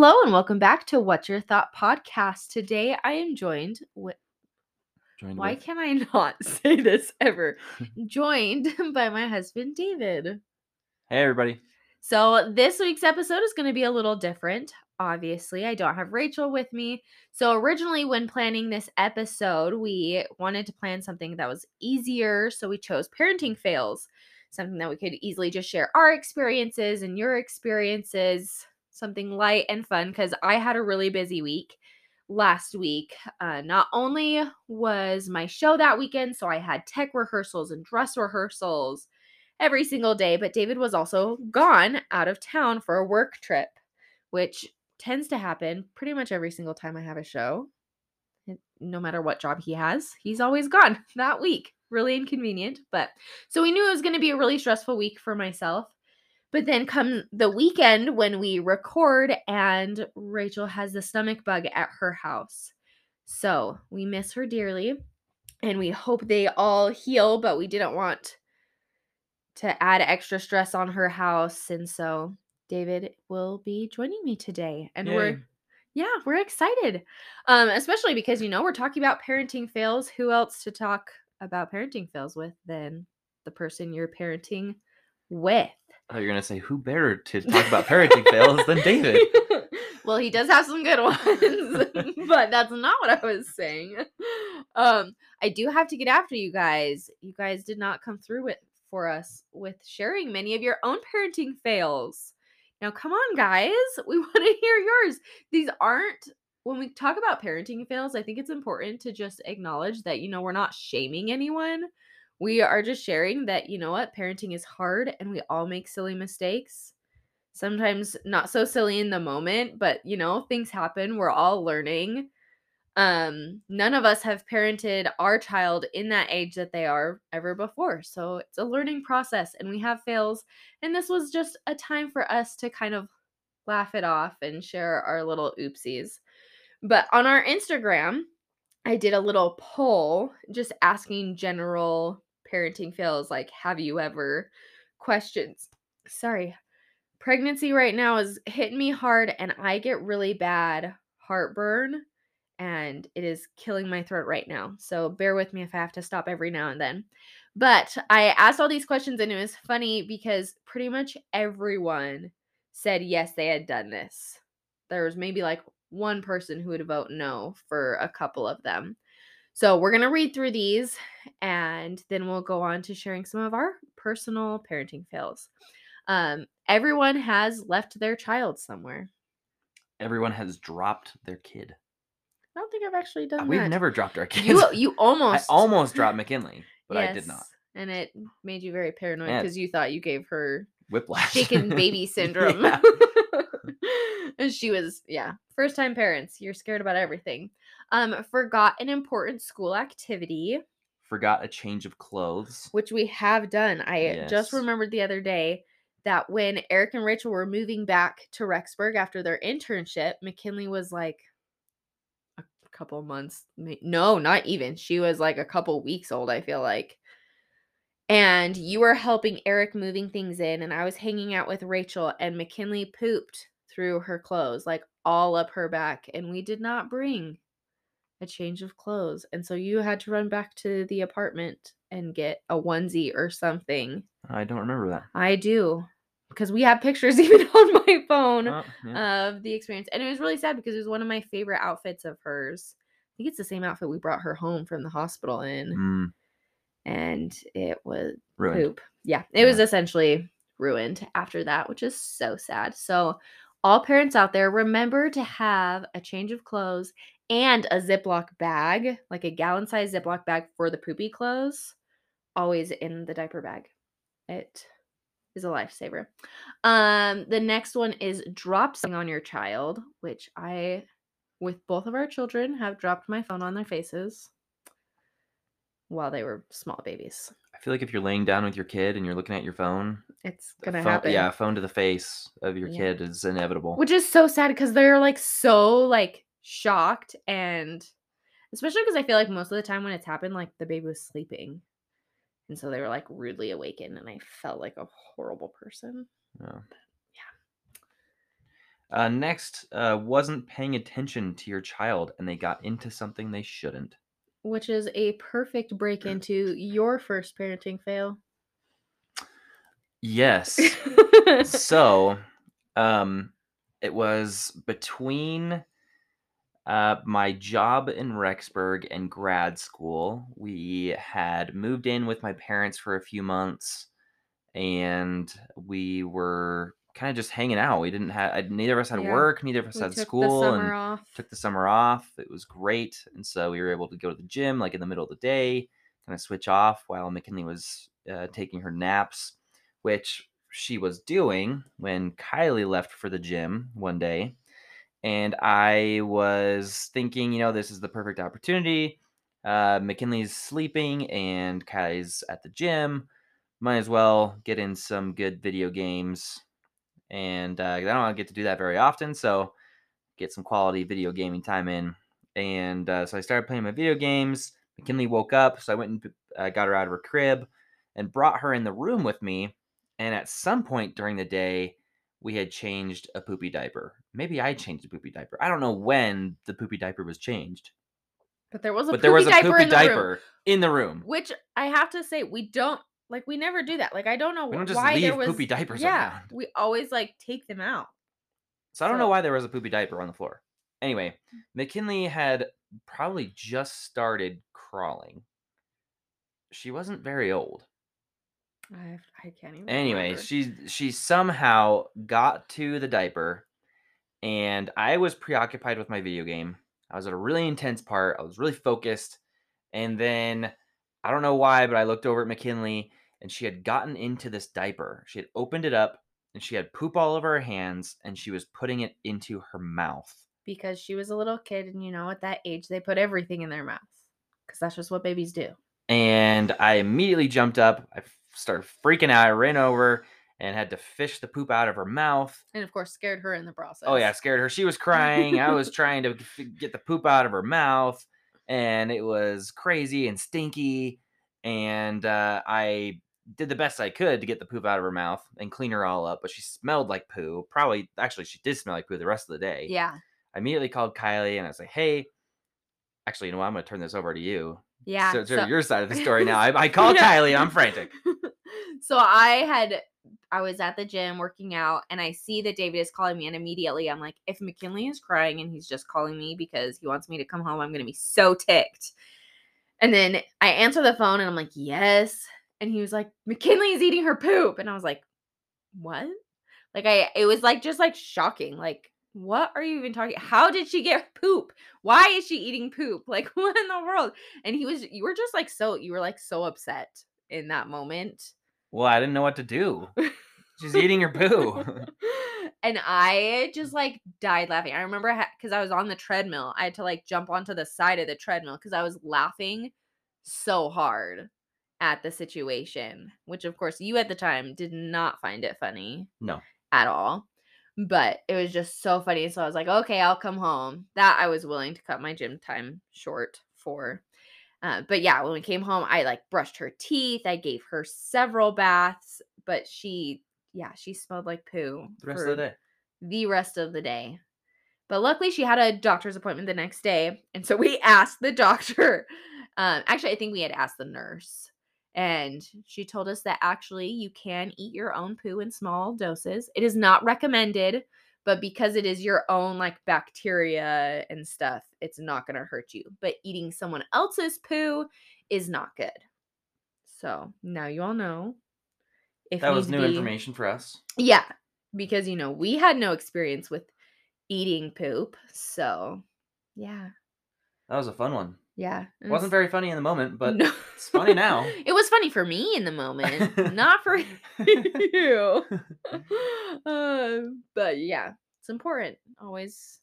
Hello and welcome back to What's Your Thought podcast. Today I am joined with Joined why with- can I not say this ever? joined by my husband David. Hey everybody. So this week's episode is going to be a little different. Obviously, I don't have Rachel with me. So originally when planning this episode, we wanted to plan something that was easier, so we chose parenting fails, something that we could easily just share our experiences and your experiences, something light and fun cuz I had a really busy week last week. Uh, not only was my show that weekend, so I had tech rehearsals and dress rehearsals every single day, but David was also gone out of town for a work trip, which tends to happen pretty much every single time I have a show. No matter what job he has, he's always gone that week. Really inconvenient, but so we knew it was going to be a really stressful week for myself. But then come the weekend when we record and Rachel has the stomach bug at her house. So, we miss her dearly and we hope they all heal, but we didn't want to add extra stress on her house. And so David will be joining me today. And Yay. we're yeah, we're excited. Um, especially because you know we're talking about parenting fails. Who else to talk about parenting fails with than the person you're parenting with? Oh, you're gonna say who better to talk about parenting fails than David? well, he does have some good ones, but that's not what I was saying. Um, I do have to get after you guys. You guys did not come through with for us with sharing many of your own parenting fails. Now, come on, guys. We want to hear yours. These aren't when we talk about parenting fails, I think it's important to just acknowledge that, you know, we're not shaming anyone. We are just sharing that, you know what, parenting is hard and we all make silly mistakes. Sometimes not so silly in the moment, but, you know, things happen. We're all learning. Um, none of us have parented our child in that age that they are ever before. So it's a learning process and we have fails. And this was just a time for us to kind of laugh it off and share our little oopsies. But on our Instagram, I did a little poll just asking general parenting fails like, have you ever questions? Sorry. Pregnancy right now is hitting me hard and I get really bad heartburn and it is killing my throat right now. So bear with me if I have to stop every now and then. But I asked all these questions and it was funny because pretty much everyone said yes, they had done this. There was maybe like one person who would vote no for a couple of them. So we're going to read through these and then we'll go on to sharing some of our personal parenting fails. Um, everyone has left their child somewhere. Everyone has dropped their kid. I don't think I've actually Uh, done We've that. never dropped our kids. You you almost. I almost dropped McKinley, but I did not. And it made you very paranoid Yeah. because you thought you gave her Whiplash. shaken baby syndrome. And she was, yeah, first time parents. You're scared about everything. Um, forgot an important school activity, Forgot a change of clothes. which we have done. I just remembered the other day that when Eric and Rachel were moving back to Rexburg after their internship, McKinley was like a couple months. No, not even. She was like a couple weeks old, I feel like. And you were helping Eric moving things in, and I was hanging out with Rachel, and McKinley pooped through her clothes, like all up her back. And we did not bring a change of clothes. And so you had to run back to the apartment and get a onesie or something. I don't remember that. I do. Because we have pictures even on my phone Oh, yeah. of the experience. And it was really sad because it was one of my favorite outfits of hers. I think it's the same outfit we brought her home from the hospital in. Mm, And it was ruined. poop. Yeah, it was essentially ruined after that, which is so sad. So, all parents out there, remember to have a change of clothes and a Ziploc bag, like a gallon size Ziploc bag for the poopy clothes, always in the diaper bag. It is a lifesaver. Um, the next one is drop something on your child, which I, with both of our children, have dropped my phone on their faces while they were small babies. I feel like if you're laying down with your kid and you're looking at your phone, It's gonna phone- happen. Yeah, phone to the face of your Yeah. kid is inevitable. which is so sad because they're like so like shocked and especially because I feel like most of the time when it's happened, like the baby was sleeping, and so they were like rudely awakened, and I felt like a horrible person. Yeah. Uh, next, uh, wasn't paying attention to your child and they got into something they shouldn't. Which is a perfect break into your first parenting fail. Yes. so, um, it was between uh, my job in Rexburg and grad school. We had moved in with my parents for a few months, and we were kind of just hanging out. We didn't have neither of us had Yeah. work, neither of us we had took school, the summer and off. took the summer off. It was great, and so we were able to go to the gym like in the middle of the day, kind of switch off while McKinley was uh, taking her naps, which she was doing when Kylee left for the gym one day. And I was thinking, you know, this is the perfect opportunity. Uh, McKinley's sleeping and Kai's at the gym. Might as well get in some good video games. And uh, I don't get to do that very often, so get some quality video gaming time in. And uh, so I started playing my video games. McKinley woke up, so I went and uh, got her out of her crib and brought her in the room with me. And at some point during the day, we had changed a poopy diaper. Maybe I changed a poopy diaper. I don't know when the poopy diaper was changed, But there was a but there was a poopy in room, diaper in the room. which I have to say we don't like. We never do that. Like I don't know We don't just why there leave was poopy diapers Yeah, around. we always like take them out. So I don't know why there was a poopy diaper on the floor. Anyway, McKinley had probably just started crawling. She wasn't very old. I I can't even. Anyway, remember. she she somehow got to the diaper and I was preoccupied with my video game. I was at a really intense part. I was really focused. And then I don't know why, but I looked over at McKinley and she had gotten into this diaper. She had opened it up and she had poop all over her hands and she was putting it into her mouth. because she was a little kid, and you know, at that age, they put everything in their mouth because that's just what babies do. And I immediately jumped up. I started freaking out. I ran over and had to fish the poop out of her mouth. And of course, scared her in the process. Oh yeah, scared her. She was crying. I was trying to get the poop out of her mouth, and it was crazy and stinky. And uh, I did the best I could to get the poop out of her mouth and clean her all up. But she smelled like poo. Probably, actually, she did smell like poo the rest of the day. Yeah. I immediately called Kylee and I was like, "Hey, actually, you know what? I'm going to turn this over to you. Yeah. So, so- your side of the story now. I, I called Yeah. Kylee. I'm frantic. So I had I was at the gym working out and I see that David is calling me and immediately I'm like if McKinley is crying and he's just calling me because he wants me to come home I'm to be so ticked. And then I answer the phone and I'm like yes. And he was like McKinley is eating her poop. And I was like what? Like I it was like just like shocking. Like what are you even talking how did she get poop? Why is she eating poop? Like what in the world? And he was you were just like so you were like so upset in that moment Well, I didn't know what to do. She's eating her poo. and I just like died laughing. I remember because I was on the treadmill, I had to like jump onto the side of the treadmill because I was laughing so hard at the situation, which of course you at the time did not find it funny no. at all. But it was just so funny. So I was like, okay, I'll come home. That I was willing to cut my gym time short for. Uh, but yeah, when we came home, I like brushed her teeth. I gave her several baths, but she, yeah, she smelled like poo The rest of the day. the rest of the day. But luckily, she had a doctor's appointment the next day. And so we asked the doctor. Um, actually, I think we had asked the nurse. And she told us that actually you can eat your own poo in small doses. It is not recommended, but because it is your own like bacteria and stuff, it's not going to hurt you. But eating someone else's poo is not good. So now you all know. If That was new be- information for us. yeah, because you know, we had no experience with eating poop. So, yeah. That was a fun one. Yeah. It wasn't very funny in the moment, but No. it's funny now. it was funny for me in the moment, not for you. Um, but yeah, it's important. Always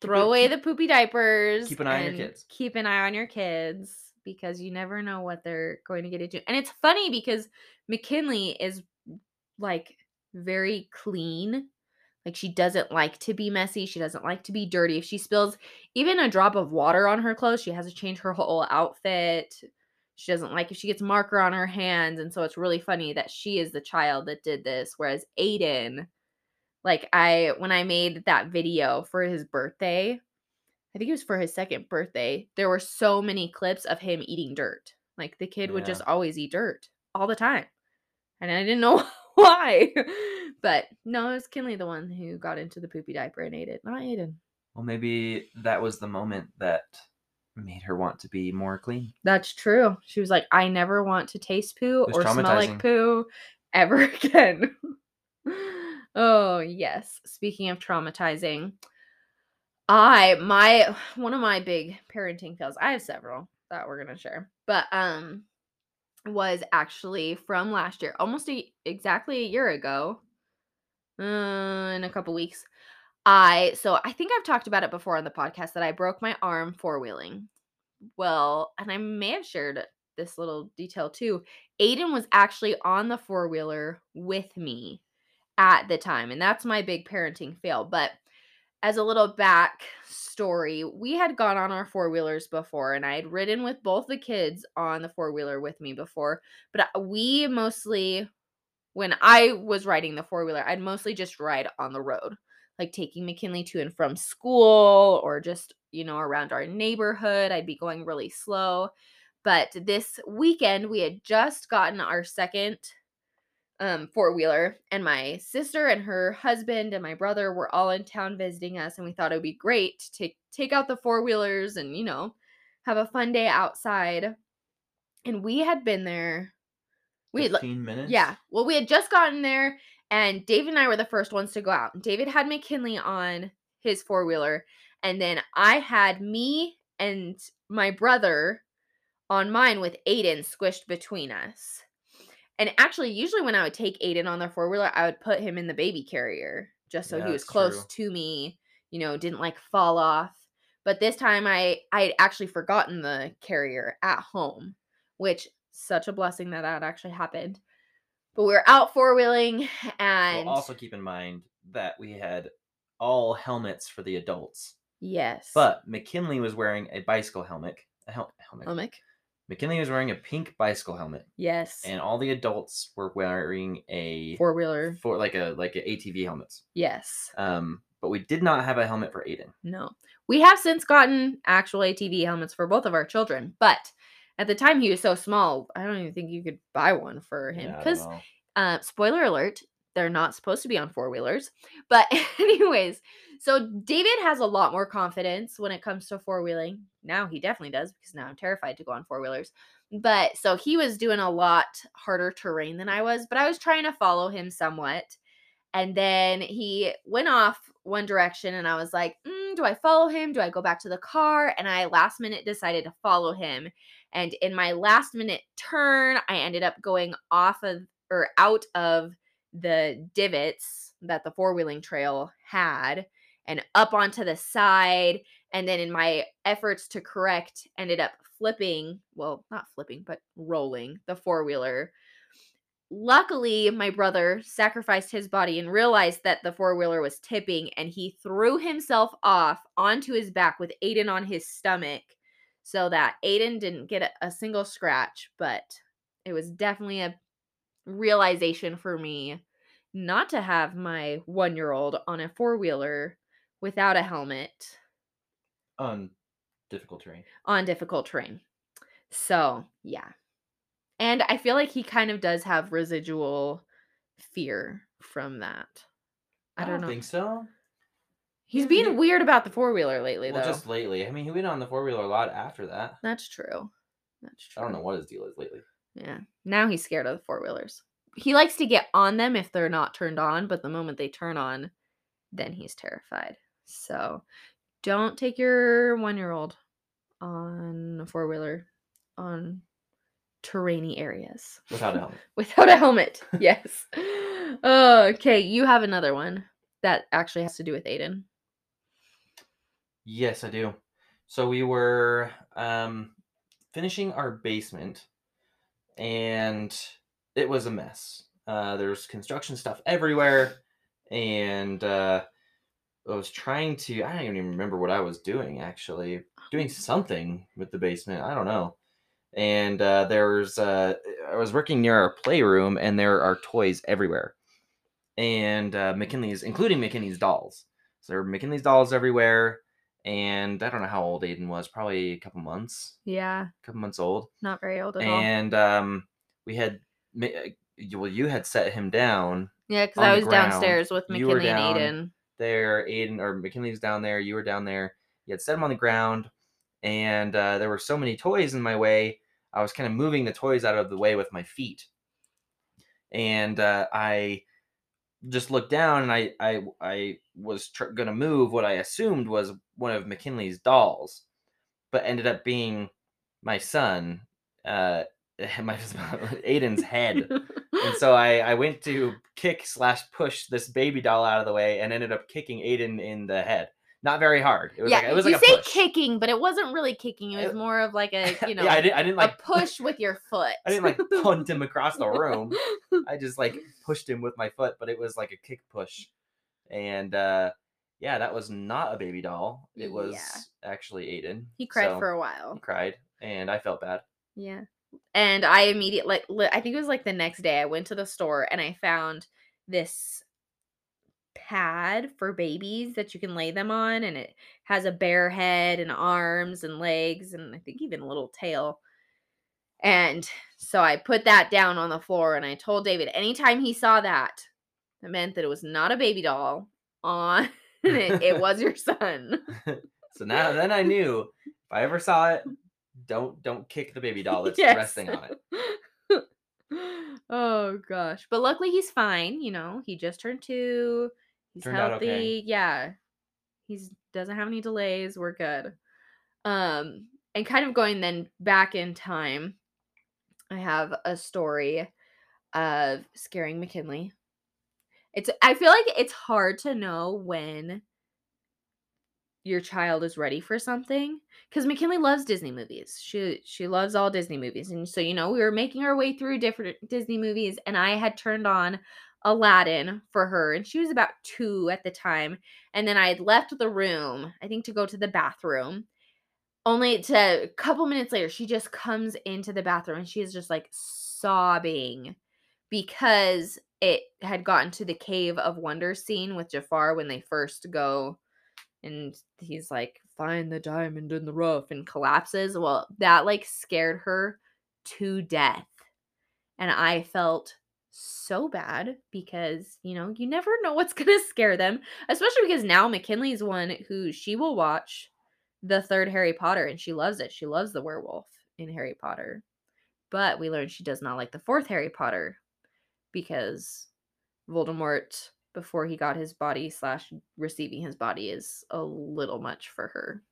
throw it- away keep- the poopy diapers. keep an eye on your kids. Keep an eye on your kids because you never know what they're going to get into. And it's funny because McKinley is like very clean. Like she doesn't like to be messy. She doesn't like to be dirty. If she spills even a drop of water on her clothes, she has to change her whole outfit. She doesn't like if she gets marker on her hands. And so it's really funny that she is the child that did this. Whereas Aiden, Like I when I made that video for his birthday, I think it was for his second birthday, there were so many clips of him eating dirt. Like the kid would just always eat dirt all the time. And I didn't know why. But no, it was Kinley the one who got into the poopy diaper and ate it, not Aiden. Well, maybe that was the moment that made her want to be more clean. That's true. She was like, I never want to taste poo or smell like poo ever again. oh, yes. Speaking of traumatizing, I my one of my big parenting fails. I have several that we're gonna share, but um, was actually from last year, almost a, exactly a year ago. Uh, in a couple weeks, I so I think I've talked about it before on the podcast that I broke my arm four wheeling. Well, and I may have shared this little detail too. Aiden was actually on the four wheeler with me at the time, and that's my big parenting fail. But as a little back story, we had gone on our four wheelers before, and I had ridden with both the kids on the four wheeler with me before. But uh, we mostly, when I was riding the four wheeler, I'd mostly just ride on the road, like taking McKinley to and from school or just, you know, around our neighborhood. I'd be going really slow. But this weekend, we had just gotten our second um four wheeler and my sister and her husband and my brother were all in town visiting us and we thought it would be great to take out the four wheelers and you know have a fun day outside and we had been there we had, like- 15 minutes? yeah well we had just gotten there and david and i were the first ones to go out david had mckinley on his four wheeler and then i had me and my brother on mine with aiden squished between us and actually, usually when I would take Aiden on the four wheeler, I would put him in the baby carrier just so Yeah, he was close true. to me, you know, didn't like fall off. But this time I I had actually forgotten the carrier at home, which such a blessing that that actually happened. But we were out four wheeling and Well, also keep in mind that we had all helmets for the adults, yes, but McKinley was wearing a bicycle helmet. A hel- helmet. Helmick, McKinley was wearing a pink bicycle helmet, yes, and all the adults were wearing a four wheeler, for like a like a ATV helmets. yes. Um, but we did not have a helmet for Aiden. No. We have since gotten actual ATV helmets for both of our children, but at the time he was so small, I don't even think you could buy one for him. Yeah, Because, know. uh, spoiler alert, they're not supposed to be on four wheelers. But, anyways, so David has a lot more confidence when it comes to four wheeling. Now he definitely does because now I'm terrified to go on four wheelers. But so he was doing a lot harder terrain than I was, but I was trying to follow him somewhat. And then he went off one direction, and I was like, mm, Do I follow him? Do I go back to the car? And I last minute decided to follow him. And in my last minute turn, I ended up going off of or out of the divots that the four wheeling trail had and up onto the side. And then in my efforts to correct, ended up flipping well, not flipping, but rolling the four wheeler luckily my brother sacrificed his body and realized that the four-wheeler was tipping and he threw himself off onto his back with aiden on his stomach so that aiden didn't get a, a single scratch but it was definitely a realization for me not to have my one-year-old on a four-wheeler without a helmet on difficult terrain. on difficult terrain so yeah and I feel like he kind of does have residual fear from that. I, don't, know. think so. He's being he- weird about the four wheeler lately, Well, though. just lately. I mean, he went on the four wheeler a lot after that. That's true. That's true. I don't know what his deal is lately. Yeah. Now he's scared of the four wheelers. He likes to get on them if they're not turned on, but the moment they turn on, then he's terrified. So don't take your one year old on a four wheeler on terrainy areas Without a helmet. without a helmet. Yes. Oh, okay, you have another one that actually has to do with Aiden. Yes, I do. So we were um, finishing our basement, and it was a mess. Uh, there's construction stuff everywhere, and uh, I was trying to. I don't even remember what I was doing. Actually, doing something with the basement. I don't know. And uh, there was. Uh, I was working near our playroom, and there are toys everywhere. and uh, McKinley's, including McKinley's dolls. So there were McKinley's dolls everywhere. And I don't know how old Aiden was, probably a couple months, Yeah, a couple months old. not very old at all. And um, we had, uh, you- well, you had set him down Yeah, because I was downstairs with you were McKinley and Aiden. there. Aiden or McKinley was down there. You were down there. You had set him on the ground, and uh, there were so many toys in my way. I was kind of moving the toys out of the way with my feet, and uh, I just looked down, and I I I was tr- gonna move what I assumed was one of McKinley's dolls, but ended up being my son, uh, my Aiden's head. And so I, I went to kick slash push this baby doll out of the way and ended up kicking Aiden in the head. Not very hard. It was yeah, like it was you like say push. kicking, but it wasn't really kicking. It was more of like a you know yeah, I didn't I didn't like a push with your foot. I didn't like punt him across the room. I just like pushed him with my foot, but it was like a kick push. And uh yeah, that was not a baby doll. It was Yeah. actually Aiden. he cried So for a while. he cried and I felt bad. Yeah. And I immediately like li- I think it was like the next day I went to the store and I found this pad for babies that you can lay them on and it has a bear head and arms and legs and I think even a little tail. And so I put that down on the floor and I told David anytime he saw that, it meant that it was not a baby doll on it, it was your son. So now then I knew if I ever saw it, don't don't kick the baby doll that's Yes. resting on it. oh gosh. But luckily he's fine, you know. He just turned 2. He's Turned healthy. okay. Yeah. He's doesn't have any delays. We're good. Um and kind of going then back in time, I have a story of scaring McKinley. It's I feel like it's hard to know when your child is ready for something because McKinley loves Disney movies. She she loves all Disney movies, and so you know we were making our way through different Disney movies, and I had turned on Aladdin for her, and she was about two at the time, and then I had left the room, I think to go to the bathroom. Only to a couple minutes later, she just comes into the bathroom and she is just like sobbing because it had gotten to the cave of wonder scene with Jafar when they first go and he's like find the diamond in the rough and collapses well that like scared her to death and i felt so bad because you know you never know what's going to scare them especially because now mckinley's one who she will watch the third harry potter and she loves it she loves the werewolf in harry potter but we learned she does not like the fourth harry potter because voldemort before he got his body slash receiving his body is a little much for her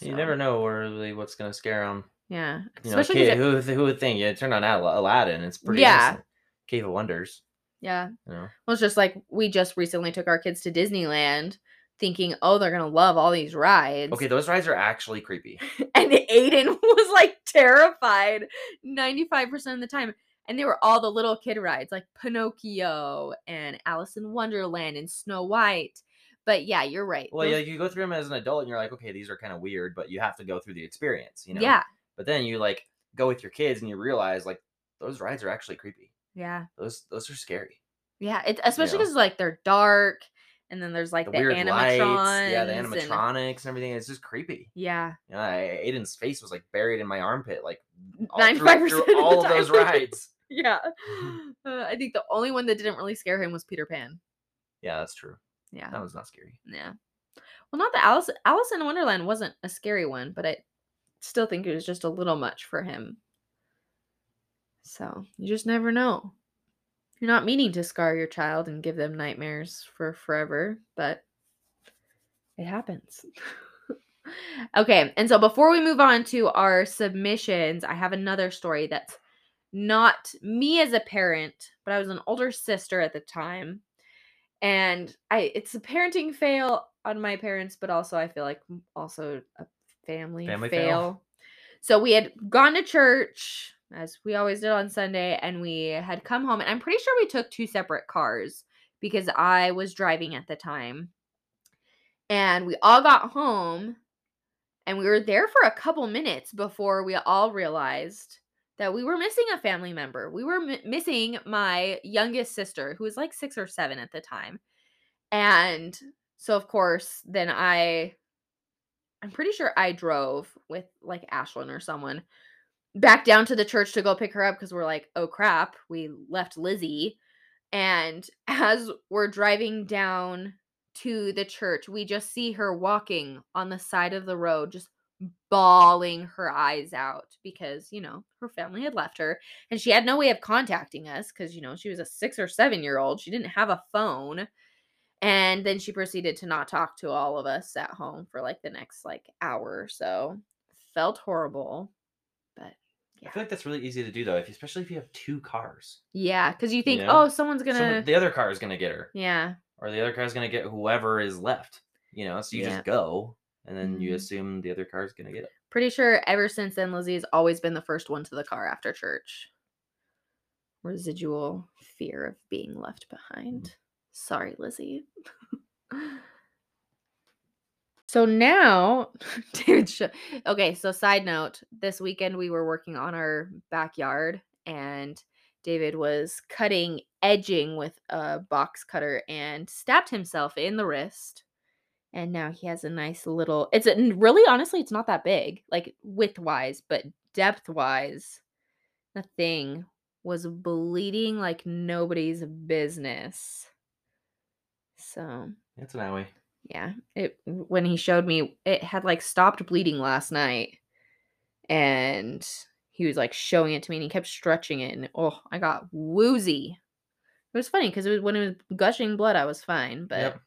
You never know really what's gonna scare them. yeah You know, especially kid, who would- who would think? Yeah, turn on Aladdin. It's pretty Yeah. innocent. Cave of Wonders. yeah You know, well it's just like we just recently took our kids to disneyland thinking oh they're gonna love all these rides okay, those rides are actually creepy. and aiden was like terrified 95% of the time and they were all the little kid rides like pinocchio and alice in wonderland and snow white but yeah you're right Well, those- yeah, you go through them as an adult, and you're like, okay, these are kind of weird, but you have to go through the experience. You know. yeah But then you like go with your kids, and you realize like those rides are actually creepy. Yeah Those those are scary. Yeah, it, especially know? because like they're dark, and then there's like The, the, weird lights, yeah, the animatrons and- animatronics and everything. It's just creepy. yeah, You know, I, Aiden's face was like buried in my armpit, like all ninety through, five percent all of those rides. yeah, uh, I think the only one that didn't really scare him was Peter Pan. Yeah, that's true. Yeah, That was not scary. yeah. Well, not that Alice Alice in Wonderland wasn't a scary one, but I still think it was just a little much for him. So you just never know. You're not meaning to scar your child and give them nightmares for forever, but it happens. okay, and so before we move on to our submissions, I have another story that's not me as a parent, but I was an older sister at the time. And I it's a parenting fail on my parents, but also I feel like also a family, Family fail. fail? So we had gone to church as we always did on Sunday, and we had come home, and I'm pretty sure we took two separate cars because I was driving at the time. And we all got home, and we were there for a couple minutes before we all realized that we were missing a family member. We were m- missing my youngest sister, who was like six or seven at the time. And so, of course, then I, I'm pretty sure I drove with like Ashlyn or someone back down to the church to go pick her up because we're like, oh crap, we left Lizzie. And as we're driving down to the church, we just see her walking on the side of the road, just bawling her eyes out because, you know, her family had left her and she had no way of contacting us because, you know, she was a six or seven year old. She didn't have a phone. And then she proceeded to not talk to all of us at home for like the next like hour or so. Felt horrible, but I feel like that's really easy to do though, if especially if you have two cars. yeah, because you think, know? oh, someone's gonna, Someone- the other car is gonna get her, yeah, or the other car is gonna get whoever is left. You know, so you Yeah. just go, and then you Mhm. assume the other car is gonna get it. pretty sure ever since then, Lizzie has always been the first one to the car after church. Residual fear of being left behind. Sorry, Lizzie. so now, David, sh- okay. So side note, this weekend we were working on our backyard, and David was cutting edging with a box cutter and stabbed himself in the wrist. And now he has a nice little. It's a, really honestly, it's not that big, like width wise, but depth wise, the thing was bleeding like nobody's business. So It's an owie. Yeah, it when he showed me, it had like stopped bleeding last night, and he was like showing it to me, and he kept stretching it, and oh, I got woozy. It was funny because it was when it was gushing blood, I was fine, but Yep.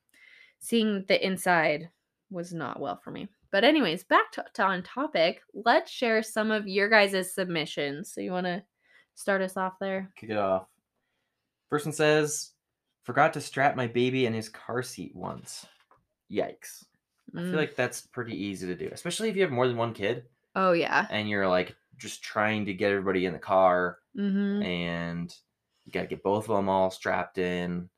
seeing the inside was not well for me. But anyways, back to, to on topic. Let's share some of your guys' submissions. So you want to start us off there? Kick it off. Person says, "Forgot to strap my baby in his car seat once." Yikes! I Mm. feel like that's pretty easy to do, especially if you have more than one kid oh yeah. and you're like just trying to get everybody in the car Mm-hmm. and you got to get both of them all strapped in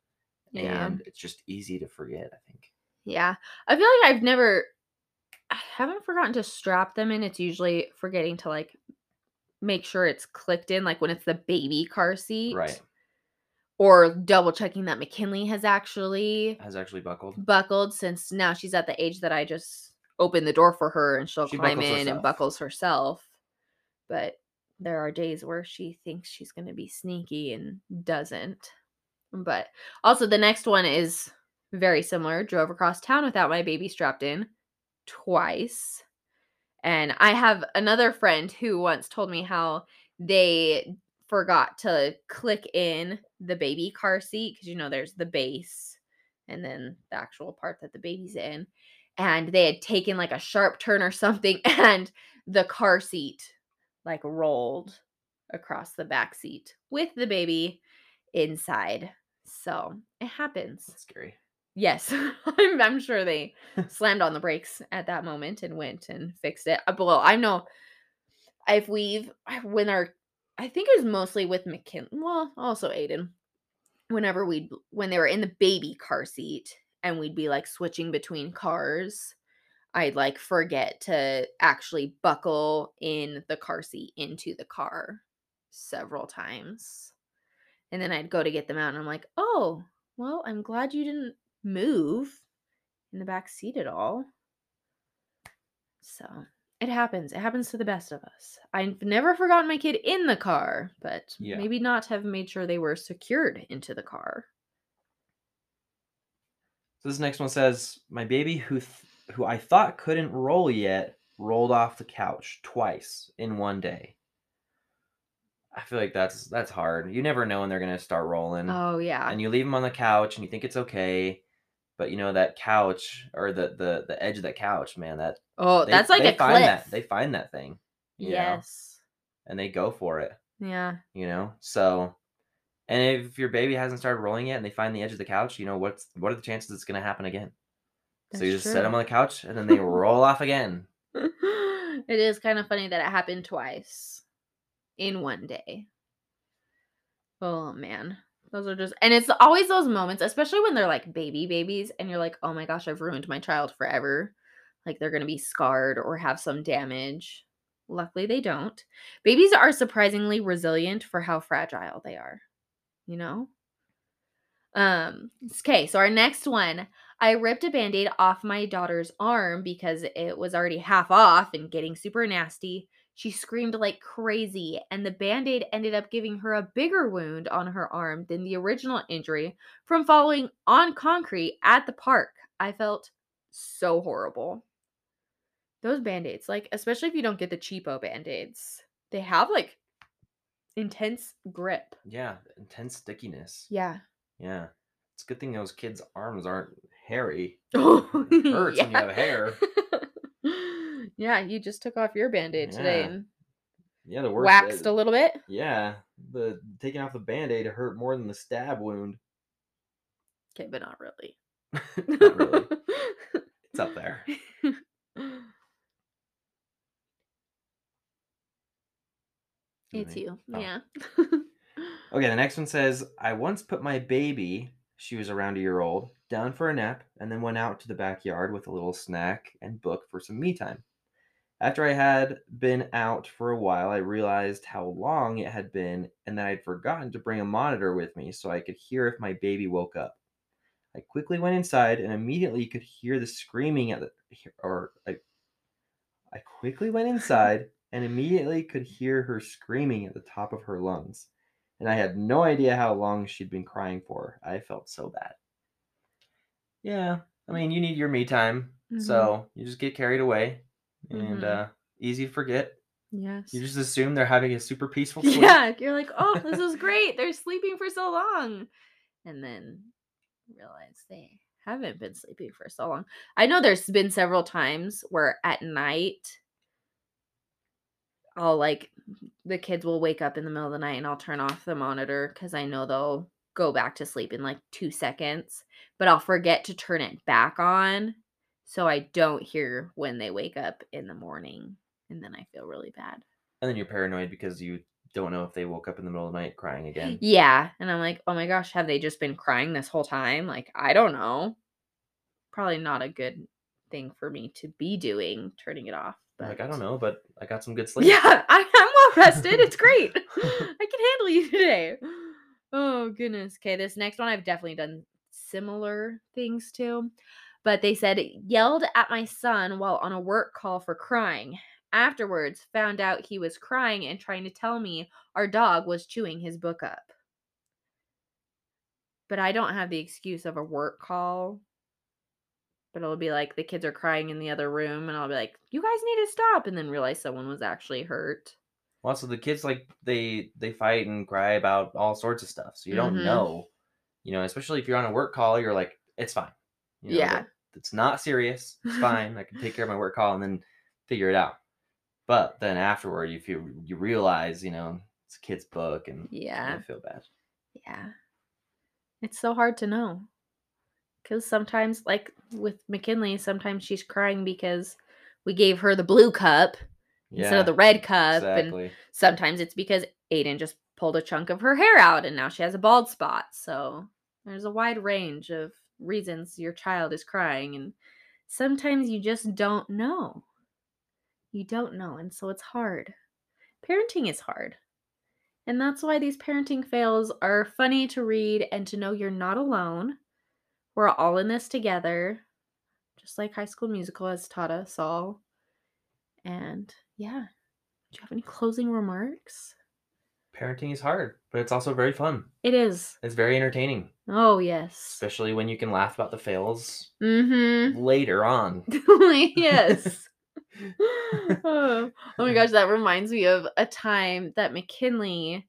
Yeah. and it's just easy to forget i think Yeah. I feel like I've never I haven't forgotten to strap them in. It's usually forgetting to like make sure it's clicked in like when it's the baby car seat. right Or double checking that McKinley has actually has actually buckled buckled since now she's at the age that I just open the door for her and she'll She climb in and buckles herself. But there are days where she thinks she's going to be sneaky and doesn't. But also the next one is very similar. Drove across town without my baby strapped in twice. And I have another friend who once told me how they forgot to click in the baby car seat because you know there's the base and then the actual part that the baby's in. And they had taken like a sharp turn or something, and the car seat like rolled across the back seat with the baby inside. So it happens. that's scary Yes, I'm, I'm sure they slammed on the brakes at that moment and went and fixed it. Uh, Well, I know if we've when our I think it was mostly with McKin. Well, also Aiden. Whenever we would when they were in the baby car seat and we'd be like switching between cars, I'd like forget to actually buckle in the car seat into the car several times. And then I'd go to get them out and I'm like, "Oh, well, I'm glad you didn't move in the back seat at all." So, it happens. It happens to the best of us. I've never forgotten my kid in the car, but Yeah. maybe not have made sure they were secured into the car. so this next one says my baby who th- who i thought couldn't roll yet rolled off the couch twice in one day i feel like that's that's hard you never know when they're going to start rolling Oh, yeah. and you leave them on the couch and you think it's okay but you know that couch or the the the edge of that couch man that oh, they- that's like they a find cliff. that they find that thing you know, yes. and they go for it Yeah. you know so and if your baby hasn't started rolling yet and they find the edge of the couch you know what's what are the chances it's going to happen again so you That's just set them on the couch and then they roll off again it is kind of funny that it happened twice in one day. Oh man. Those are just and it's always those moments, especially when they're like baby babies and you're like, "Oh my gosh, I've ruined my child forever." Like they're going to be scarred or have some damage. Luckily, they don't. Babies are surprisingly resilient for how fragile they are. You know? Um, okay, so our next one. I ripped a band-aid off my daughter's arm because it was already half off and getting super nasty. She screamed like crazy, and the band-aid ended up giving her a bigger wound on her arm than the original injury from falling on concrete at the park. I felt so horrible. Those band-aids, like, especially if you don't get the cheapo band-aids, they have like intense grip. Yeah, intense stickiness. Yeah. Yeah. It's a good thing those kids' arms aren't hairy. It hurts when you have hair. Yeah, you just took off your band-aid today Yeah. and Yeah, the worst. waxed a little bit. Yeah, the taking off the band-aid hurt more than the stab wound. Okay, but not really. Not really. It's up there. it's you. Oh. Yeah. Okay, the next one says, I once put my baby, she was around a year old, down for a nap and then went out to the backyard with a little snack and book for some me time. After I had been out for a while, I realized how long it had been and that I'd forgotten to bring a monitor with me so I could hear if my baby woke up. I quickly went inside and immediately could hear the screaming at the or I, I quickly went inside and immediately could hear her screaming at the top of her lungs. And I had no idea how long she'd been crying for. I felt so bad. Yeah, I mean, you need your me time, Mhm. so you just get carried away, and Mhm. uh, easy to forget. yes. You just assume they're having a super peaceful sleep. Yeah, you're like, oh, this is great. They're sleeping for so long. And then realize they haven't been sleeping for so long. I know there's been several times where at night I'll like the kids will wake up in the middle of the night and I'll turn off the monitor because I know they'll go back to sleep in like two seconds, but I'll forget to turn it back on so I don't hear when they wake up in the morning. And then I feel really bad. And then you're paranoid because you don't know if they woke up in the middle of the night crying again. Yeah. And I'm like, oh my gosh, have they just been crying this whole time? Like, I don't know. Probably not a good thing for me to be doing, turning it off. But Like I don't know, but I got some good sleep. Yeah, I, I'm well rested. It's great. I can handle you today. Oh, goodness. Okay, this next one I've definitely done similar things to. But they said, yelled at my son while on a work call for crying. Afterwards, found out he was crying and trying to tell me our dog was chewing his book up. But I don't have the excuse of a work call. But it'll be like the kids are crying in the other room, and I'll be like, "You guys need to stop," and then realize someone was actually hurt. Well, so the kids like they they fight and cry about all sorts of stuff, so you don't Mhm. know. You know, especially if you're on a work call, you're like, it's fine. You know, Yeah. It's not serious. It's fine. I can take care of my work call and then figure it out. But then afterward, you feel you realize, you know, it's a kid's book, and Yeah. I feel bad. Yeah. It's so hard to know. Because sometimes, like with McKinley, sometimes she's crying because we gave her the blue cup instead of the red cup. And sometimes it's because Aiden just pulled a chunk of her hair out and now she has a bald spot. So there's a wide range of reasons your child is crying. And sometimes you just don't know. You don't know. And so it's hard. Parenting is hard. And that's why these parenting fails are funny to read and to know you're not alone. We're all in this together, just like High School Musical has taught us all. And yeah, do you have any closing remarks? Parenting is hard, but it's also very fun. It is. It's very entertaining, Oh, yes. especially when you can laugh about the fails Mm later on. yes. oh, oh my gosh, that reminds me of a time that McKinley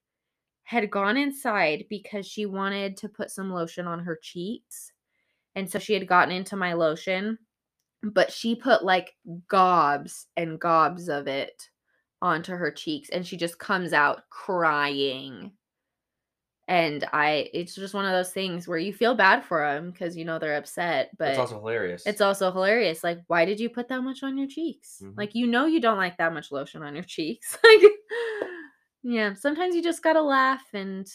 had gone inside because she wanted to put some lotion on her cheeks. And so she had gotten into my lotion, but she put like gobs and gobs of it onto her cheeks and she just comes out crying. And I it's just one of those things where you feel bad for them because you know they're upset, but it's also hilarious. it's also hilarious. Like, why did you put that much on your cheeks? Mhm. Like, you know, you don't like that much lotion on your cheeks. Like, yeah, sometimes you just gotta laugh and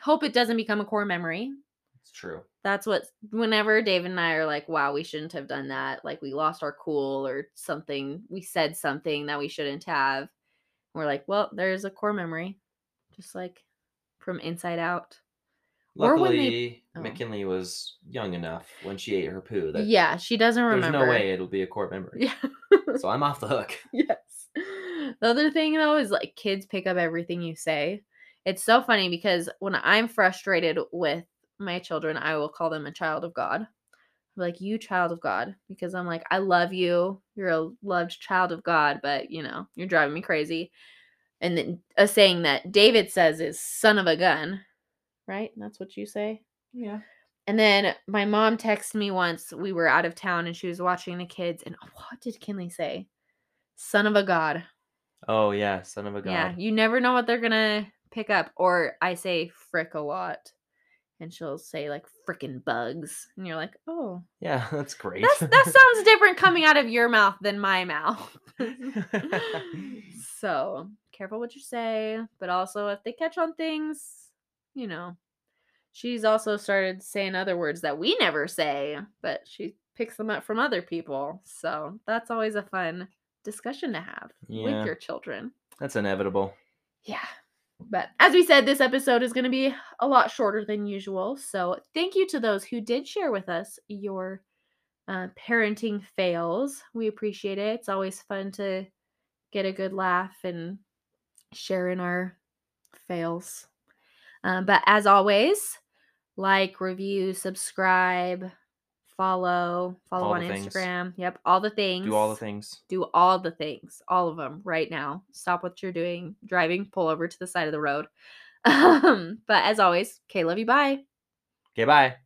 hope it doesn't become a core memory. It's true. That's what whenever David and I are like, wow, we shouldn't have done that. Like we lost our cool or something. We said something that we shouldn't have. We're like, well, there's a core memory. Just like from inside out. When they- Luckily, oh. McKinley was young enough when she ate her poo that yeah, she doesn't remember. there's no way it'll be a core memory. Yeah. So I'm off the hook. yes. The other thing though is like kids pick up everything you say. It's so funny because when I'm frustrated with my children, I will call them a child of God. I'm like, you child of God, because I'm like, I love you. You're a loved child of God, but you know, you're driving me crazy. And then a saying that David says is son of a gun, right? That's what you say. Yeah. And then my mom texted me once. We were out of town and she was watching the kids. And what did Kinley say? Son of a God. Oh yeah, son of a god. Yeah, you never know what they're gonna pick up. Or I say frick a lot, and she'll say like frickin' bugs, and you're like, oh, Yeah, that's great. that's that sounds different coming out of your mouth than my mouth. so careful what you say, but also if they catch on things, you know. She's also started saying other words that we never say, but she picks them up from other people. So that's always a fun discussion to have Yeah. with your children. That's inevitable. Yeah. But as we said, this episode is going to be a lot shorter than usual. So thank you to those who did share with us your uh, parenting fails. We appreciate it. It's always fun to get a good laugh and share in our fails. Um, but as always, like, review, subscribe, follow, follow All on things. Instagram. Yep, all the things Do all the things. do all the things, all of them right now. Stop what you're doing, driving, pull over to the side of the road. Um, but as always, okay, love you. Bye. Okay, bye.